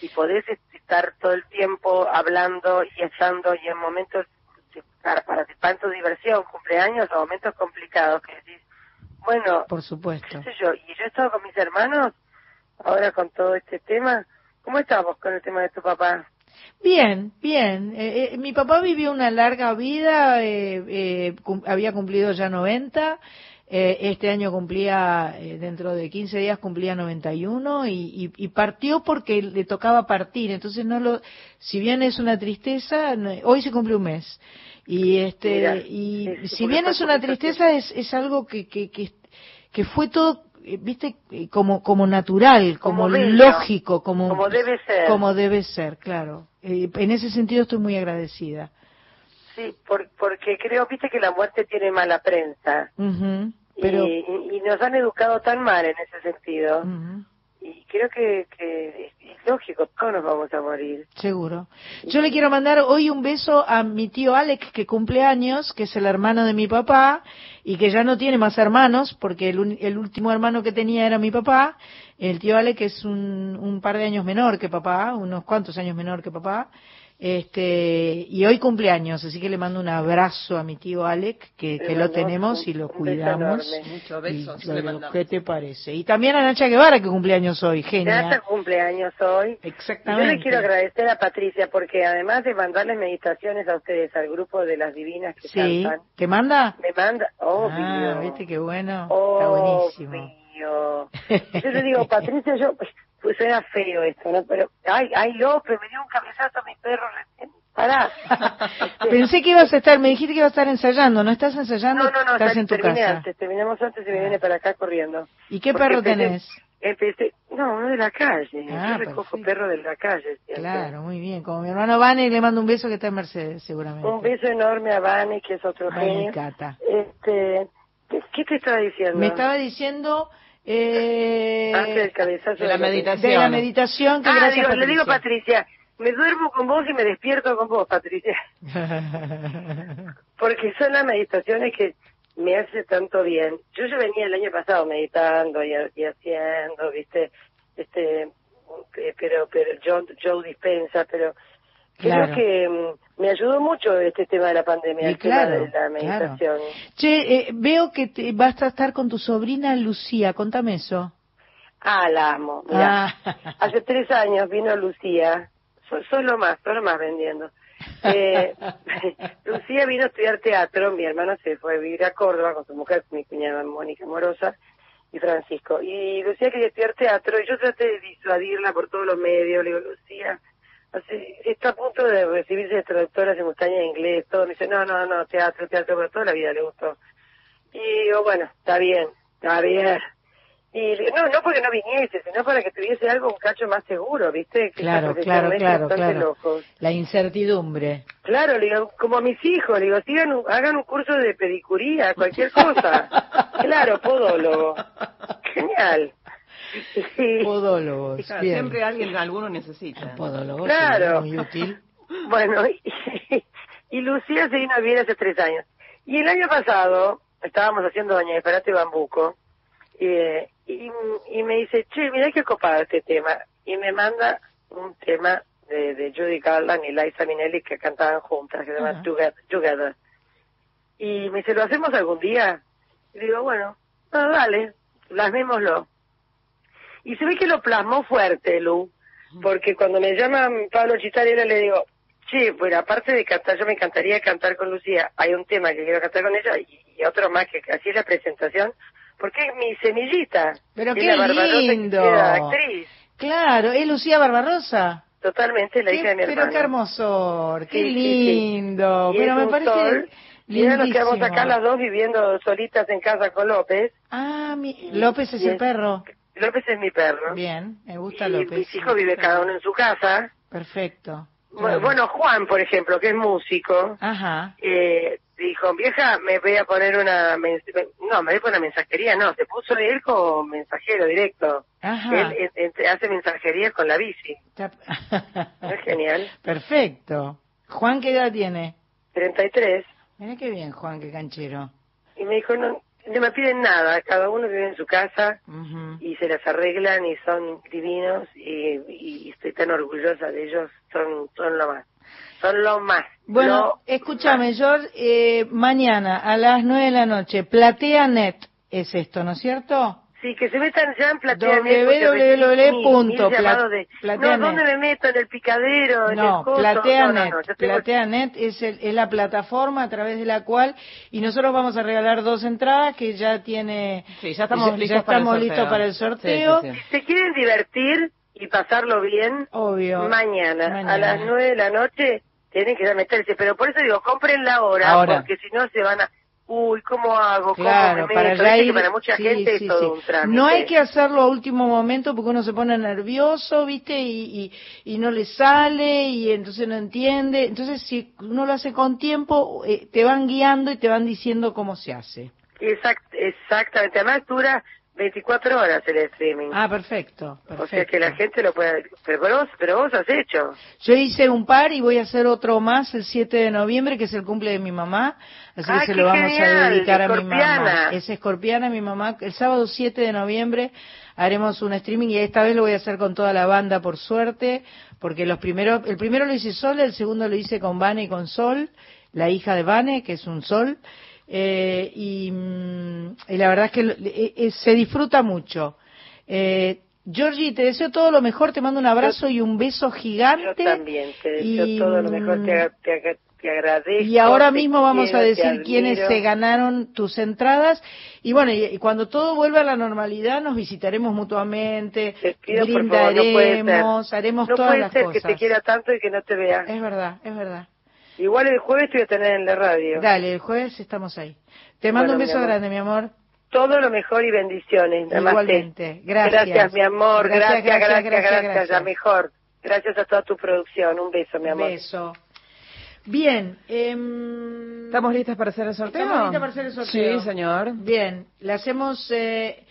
y podés estar todo el tiempo hablando y estando y en momentos para, para tu diversión, cumpleaños o momentos complicados que decís, bueno, Por supuesto. qué sé yo, y yo he estado con mis hermanos, ahora con todo este tema, ¿cómo estamos con el tema de tu papá? Bien, bien. Eh, eh, mi papá vivió una larga vida, eh, eh, cum- había cumplido ya 90, eh, este año cumplía, dentro de 15 días cumplía 91 y, y, y partió porque le tocaba partir, entonces no lo, si bien es una tristeza, no- hoy se cumple un mes. Y este, Mira, y si bien es una tristeza, es, es algo que, que, que, que fue todo, viste, como, como natural, como, Como bello, lógico, como, como debe ser. como debe ser, claro. Eh, en ese sentido estoy muy agradecida. Sí, por, porque creo, viste que la muerte tiene mala prensa. Pero, y, nos han educado tan mal en ese sentido. Y creo que, que es, lógico, todos nos vamos a morir. seguro. Yo le quiero mandar hoy un beso a mi tío Alex, que cumple años, que es el hermano de mi papá, y que ya no tiene más hermanos, porque el, un- el último hermano que tenía era mi papá. El tío Alex es un, un par de años menor que papá, unos cuantos años menor que papá. Este, y hoy cumpleaños, así que le mando un abrazo a mi tío Alex, que, que lo tenemos y lo cuidamos. Muchos Y besos lo- mandamos. ¿Qué te parece? Y también a Nacha Guevara, que cumpleaños hoy, genia. está cumpleaños hoy. Y Yo Exactamente. le quiero agradecer a Patricia porque además de mandarles meditaciones a ustedes, al grupo de las divinas que Sí, cantan, ¿te manda? me manda, obvio, Ah, viste qué bueno. Está buenísimo. Obvio. Yo le digo, Patricia, yo, pues suena feo esto, ¿no? Pero, ay, ay, López, me dio un cabezazo a mi perro recién. Pará. Pensé que ibas a estar, me dijiste que ibas a estar ensayando, ¿no estás ensayando? No, no, no, estás en tu terminé casa. antes, terminamos antes y me viene para acá corriendo. ¿Y qué Porque perro empecé- tenés? Empecé, no, uno de la calle. Ah, Yo recojo perfecto. perros de la calle. Claro, muy bien. Como mi hermano Vane, le mando un beso que está en Mercedes, seguramente. Un beso enorme a Vane, que es otro Vane y genio. Cata. Este, ¿qué, qué te estaba diciendo? Me estaba diciendo eh, cabezazo de la meditación. de la meditación que Ah, gracias digo, le digo Patricia. Patricia, me duermo con vos y me despierto con vos, Patricia. Porque son las meditaciones que me hace tanto bien. Yo ya venía el año pasado meditando y, y haciendo, viste, este, eh, pero, pero Joe, Joe dispensa, pero Claro. creo que mm, me ayudó mucho este tema de la pandemia, Y el tema claro, de la meditación. Che, eh, veo que te, vas a estar con tu sobrina Lucía, contame eso. Ah, la amo. Mirá. Ah. Hace tres años vino Lucía, so- solo más, solo más vendiendo. Eh, Lucía vino a estudiar teatro, mi hermano se fue a vivir a Córdoba con su mujer, mi cuñada Mónica Morosa y Francisco. Y Lucía quería estudiar teatro y yo traté de disuadirla por todos los medios. Le digo, Lucía, así, está a punto de recibirse de traductora simultánea de inglés, todo. Me dice, no, no, no, teatro, teatro, pero toda la vida le gustó. Y digo, bueno, está bien, está bien. Y no, no porque no viniese, sino para que tuviese algo un cacho más seguro, ¿viste? Que Claro, claro, claro, claro. loco. La incertidumbre. Claro, le digo, como a mis hijos, le digo, sigan un- hagan un curso de pedicuría, cualquier cosa. claro, podólogo. Genial. Sí. Podólogos. Claro, bien. siempre alguien, alguno necesita. Podólogos, Claro. muy útil. Bueno, y, y Lucía se vino a vivir hace tres años. Y el año pasado estábamos haciendo Doña Esperate Bambuco eh, y, y me dice, che, mira qué copado este tema. Y me manda un tema de, de Judy Garland y Liza Minnelli que cantaban juntas, que se llama Ajá. Together, Together. Y me dice, ¿lo hacemos algún día? Y digo, bueno, ah, dale, plasmémoslo. Y se ve que lo plasmó fuerte, Lu, porque cuando me llama Pablo Chistarela le digo, sí, bueno, aparte de cantar, yo me encantaría cantar con Lucía, hay un tema que quiero cantar con ella y, y otro más que así es la presentación, porque es mi semillita. Pero qué que lindo. queda actriz. Claro, es Lucía Barbarosa. Totalmente la Qué- hija de mi pero hermano. qué hermosor, qué Sí, sí, sí. lindo. Pero me parece sol, Y ahora nos quedamos acá las dos viviendo solitas en casa con López. Ah, mi- López es Y el perro. López es mi perro. Bien, me gusta y López. mis hijos viven cada uno en su casa. Perfecto. Bueno, bueno, Juan, por ejemplo, que es músico, Ajá. eh, dijo, vieja, me voy a poner una... No, me voy a poner una mensajería, no, se puso él como mensajero directo. Ajá. Él hace mensajería con la bici. Es genial. Perfecto. Juan, ¿qué edad tiene? 33. Mira qué bien, Juan, qué canchero. Y me dijo, no, no me piden nada, cada uno vive en su casa y se las arreglan y son divinos y, y estoy tan orgullosa de ellos, son, son lo más. Son lo más. Bueno, lo escúchame, más. George, eh, mañana a las nueve de la noche, PlateaNet es esto, ¿no es cierto? Sí, que se metan ya en Plateanet. porque www recibí mil- punto mil llamados pla- de, Plateanet. No, ¿dónde me meto? ¿En el picadero? ¿En No, el? PlateaNet. No, no, no, yo tengo- PlateaNet es, el- es la plataforma a través de la cual, y nosotros vamos a regalar dos entradas que ya tiene... Sí, ya estamos listos ya para el estamos sorteo. listos para el Sí, sorteo. sí, sí. Si se quieren divertir y pasarlo bien, Obvio. mañana, Mañana. a las nueve de la noche tienen que ya meterse. Pero por eso digo, comprenla ahora, Ahora. porque si no se van a... Uy, ¿cómo hago? Claro, ¿Cómo me para ya ir- para mucha sí, gente sí, es todo sí. un trámite. No hay que hacerlo a último momento porque uno se pone nervioso, ¿viste? Y, y, y no le sale y entonces no entiende. Entonces, si uno lo hace con tiempo, eh, te van guiando y te van diciendo cómo se hace. Exact- exactamente. Además dura 24 horas el streaming. Ah, perfecto, perfecto. o sea que la gente lo puede... Pero vos, pero vos has hecho. Yo hice un par y voy a hacer otro más el 7 de noviembre, que es el cumple de mi mamá. Así que se lo vamos a dedicar a mi mamá. Es escorpiana, mi mamá. El sábado 7 de noviembre haremos un streaming y esta vez lo voy a hacer con toda la banda, por suerte, porque los primeros, el primero lo hice sola, el segundo lo hice con Vane y con Sol, la hija de Vane, que es un Sol. Eh, y, mm, y la verdad es que eh, eh, se disfruta mucho. Eh, Georgie, te deseo todo lo mejor, te mando un abrazo y un beso gigante. Yo también. Te deseo Y, todo lo mejor. Te, ag- te, ag- te agradezco. y ahora mismo vamos quiero, a decir quiénes se ganaron tus entradas. Y bueno, y, y cuando todo vuelva a la normalidad, nos visitaremos mutuamente, Te pido, por favor, no ser. brindaremos, haremos No todas puede las ser cosas. que te quiera tanto y que no te vea. Es verdad, es verdad. Igual el jueves te voy a tener en la radio. Dale, el jueves estamos ahí. Te mando Bueno, un beso grande, mi amor. Todo lo mejor y bendiciones. Namaste. Igualmente. Gracias. Gracias, mi amor. Gracias, Gracias, gracias, gracias, mejor. Gracias a toda tu producción. Un beso, mi amor. Beso. Bien. em, ¿Estamos listas para hacer el sorteo? ¿Estamos listas para hacer el sorteo? Sí, señor. Bien, le hacemos, eh,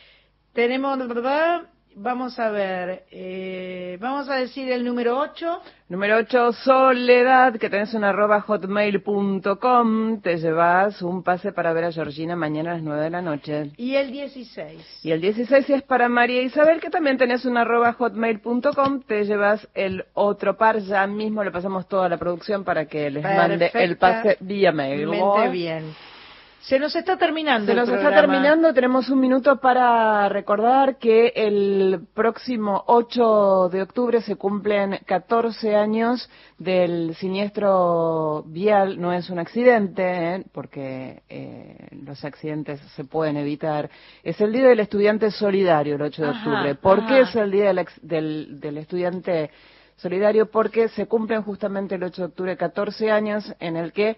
tenemos, ¿verdad? Vamos a ver, eh, vamos a decir el número 8. Número 8, Soledad, que tenés un arroba hotmail.com. Te llevas un pase para ver a Georgina mañana a las 9 de la noche. Y el 16. Y el 16 es para María Isabel, que también tenés un arroba hotmail.com. Te llevas el otro par. Ya mismo le pasamos toda la producción para que les mande el pase vía mail. Perfectamente bien. Se nos está terminando Se el nos está terminando, tenemos un minuto para recordar que el próximo 8 de octubre se cumplen 14 años del siniestro vial. No es un accidente, ¿eh? porque eh, los accidentes se pueden evitar. Es el Día del Estudiante Solidario, el 8 de Ajá, octubre. ¿Por qué es el Día del, del, del Estudiante Solidario? Porque se cumplen justamente el 8 de octubre 14 años en el que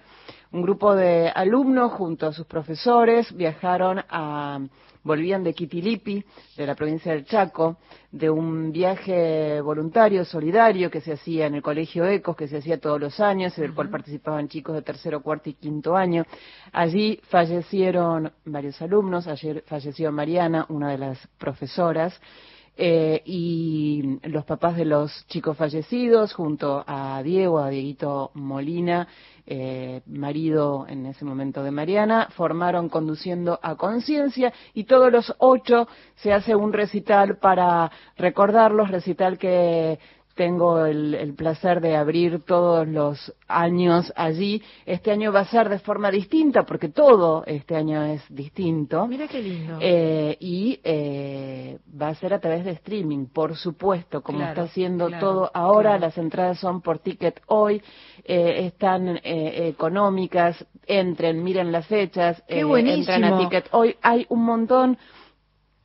un grupo de alumnos junto a sus profesores viajaron a volvían de Quitilipi, de la provincia del Chaco, de un viaje voluntario, solidario, que se hacía en el Colegio Ecos, que se hacía todos los años, en el cual participaban chicos de tercero, cuarto y quinto año. Allí fallecieron varios alumnos, ayer falleció Mariana, una de las profesoras, eh, y los papás de los chicos fallecidos, junto a Diego, a Dieguito Molina, eh, marido en ese momento de Mariana, formaron Conduciendo a Conciencia y todos los ocho se hace un recital para recordarlos, recital que tengo el, el placer de abrir todos los años allí. Este año va a ser de forma distinta porque todo este año es distinto. Mira qué lindo. Eh, y eh, va a ser a través de streaming, por supuesto, como Claro, está haciendo claro, todo ahora. claro. Las entradas son por ticket hoy, eh, están eh, económicas. Entren, miren las fechas, Qué eh, buenísimo. entran a ticket hoy. Hay un montón.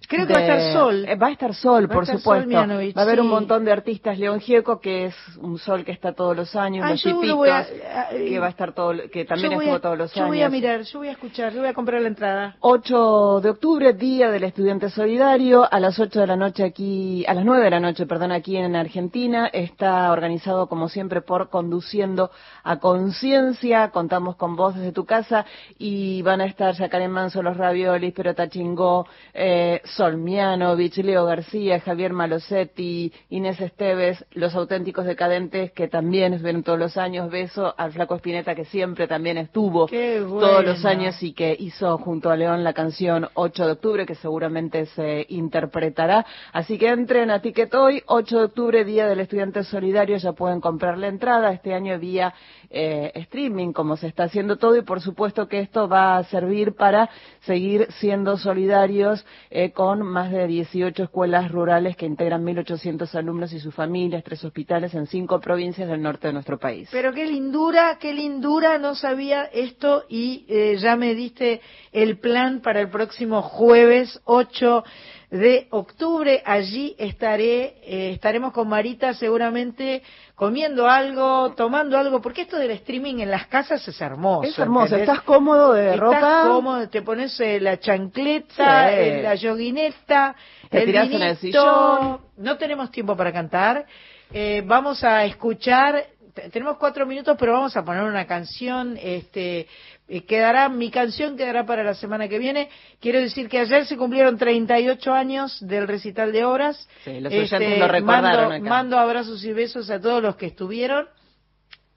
Creo que va a estar Sol. eh, Va a estar Sol, Va por estar supuesto. Sol va a haber un montón de artistas. León Gieco, que es un sol que está todos los años. Ah, los yo voy a- que va a estar todo, que también yo estuvo a- todos los yo años. voy a mirar, yo voy a escuchar, yo voy a comprar la entrada. 8 de octubre, Día del Estudiante Solidario, a las 8 de la noche aquí, a las 9 de la noche, perdón, aquí en Argentina. Está organizado, como siempre, por Conduciendo a Conciencia. Contamos con vos desde tu casa y van a estar Yacaré Manso, Los Raviolis, Pero Tachingó, eh, Sol Mianovich, Leo García, Javier Malosetti, Inés Esteves, los auténticos decadentes que también estuvieron todos los años, beso al Flaco Espineta que siempre también estuvo todos los años y que hizo junto a León la canción 8 de octubre que seguramente se interpretará. Así que entren a Ticket Hoy, 8 de octubre, Día del Estudiante Solidario, ya pueden comprar la entrada este año vía eh, streaming, como se está haciendo todo, y por supuesto que esto va a servir para seguir siendo solidarios eh, con más de 18 escuelas rurales que integran 1.800 alumnos y sus familias, tres hospitales en cinco provincias del norte de nuestro país. Pero qué lindura, qué lindura, no sabía esto y eh, ya me diste el plan para el próximo jueves 8 de octubre. Allí estaré, eh, estaremos con Marita seguramente comiendo algo, tomando algo, porque esto del streaming en las casas es hermoso. es hermoso, ¿entendés? estás cómodo de Estás ropa. cómodo, te pones eh, la chancleta, Sí. eh, la yoguineta, Te el tirás en el vinito. sillón. No tenemos tiempo para cantar. Eh, vamos a escuchar, te- tenemos cuatro minutos, pero vamos a poner una canción. Este, eh, quedará, mi canción quedará para la semana que viene. Quiero decir que ayer se cumplieron 38 años del recital de obras. Sí, los Este, lo recordaron mando, acá. mando abrazos y besos a todos los que estuvieron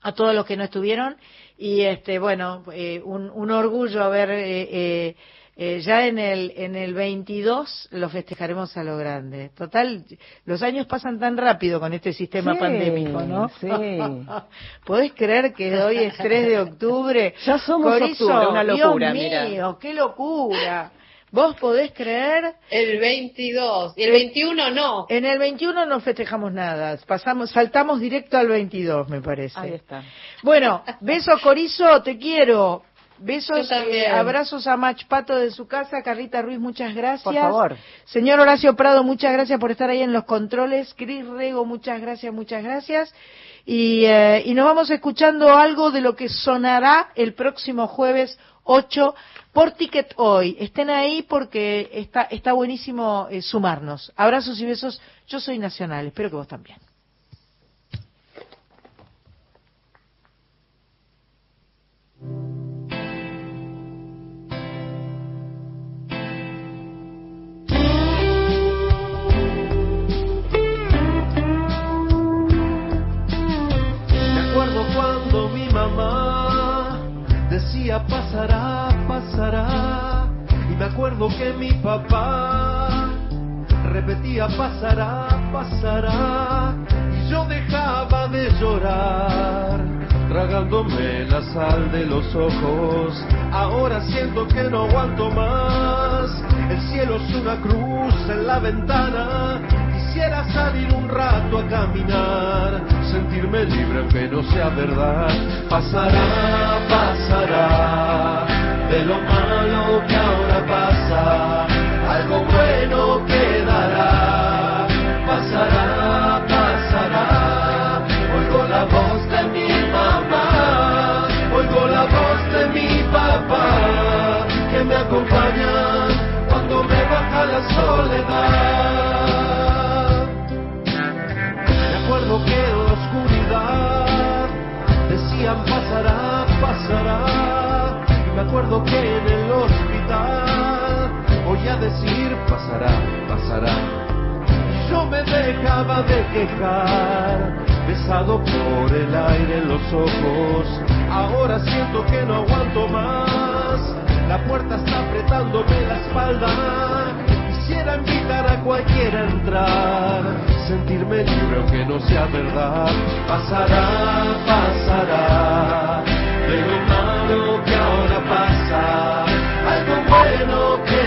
a todos los que no estuvieron y este bueno eh, un, un orgullo haber eh, eh, eh, ya en el en el 22 lo festejaremos a lo grande total los años pasan tan rápido con este sistema Sí, pandémico no sí. podés creer que hoy es 3 de octubre Ya somos Corizo, octubre, una locura, Dios mira. mío qué locura vos podés creer El 22. Y el 21 no. en el 21 no festejamos nada pasamos saltamos directo al 22 me parece Ahí está. bueno, besos Corizo, te quiero. Besos, eh, abrazos a Mach Pato de su casa, Carlita Ruiz, muchas gracias. Por favor. Señor Horacio Prado, muchas gracias por estar ahí en los controles. Cris Rego, muchas gracias, muchas gracias. Y, eh, y nos vamos escuchando algo de lo que sonará el próximo jueves 8 por Ticket Hoy. Estén ahí porque está, está buenísimo eh, sumarnos. Abrazos y besos. Yo soy Nacional, espero que vos también. Acuerdo que mi papá repetía pasará, pasará. Y yo dejaba de llorar, tragándome la sal de los ojos. Ahora siento que no aguanto más. El cielo es una cruz en la ventana. Quisiera salir un rato a caminar, sentirme libre aunque no sea verdad. Pasará, pasará, de lo malo que ahora pasa, algo bueno quedará. Pasará, pasará, oigo la voz de mi mamá, oigo la voz de mi papá, que me acompañan cuando me baja la soledad. Me acuerdo que en la oscuridad decían pasará, pasará. Me acuerdo que en el hospital oía decir pasará, pasará. Yo me dejaba de quejar, besado por el aire en los ojos. Ahora siento que no aguanto más. La puerta está apretándome la espalda. Quisiera invitar a cualquiera a entrar, sentirme libre aunque no sea verdad. Pasará, eternal